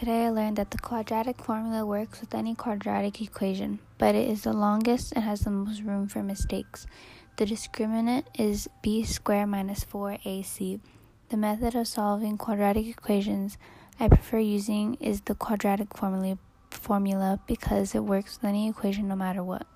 Today I learned that the quadratic formula works with any quadratic equation, but it is the longest and has the most room for mistakes. The discriminant is b squared minus 4ac. The method of solving quadratic equations I prefer using is the quadratic formula, formula because it works with any equation no matter what.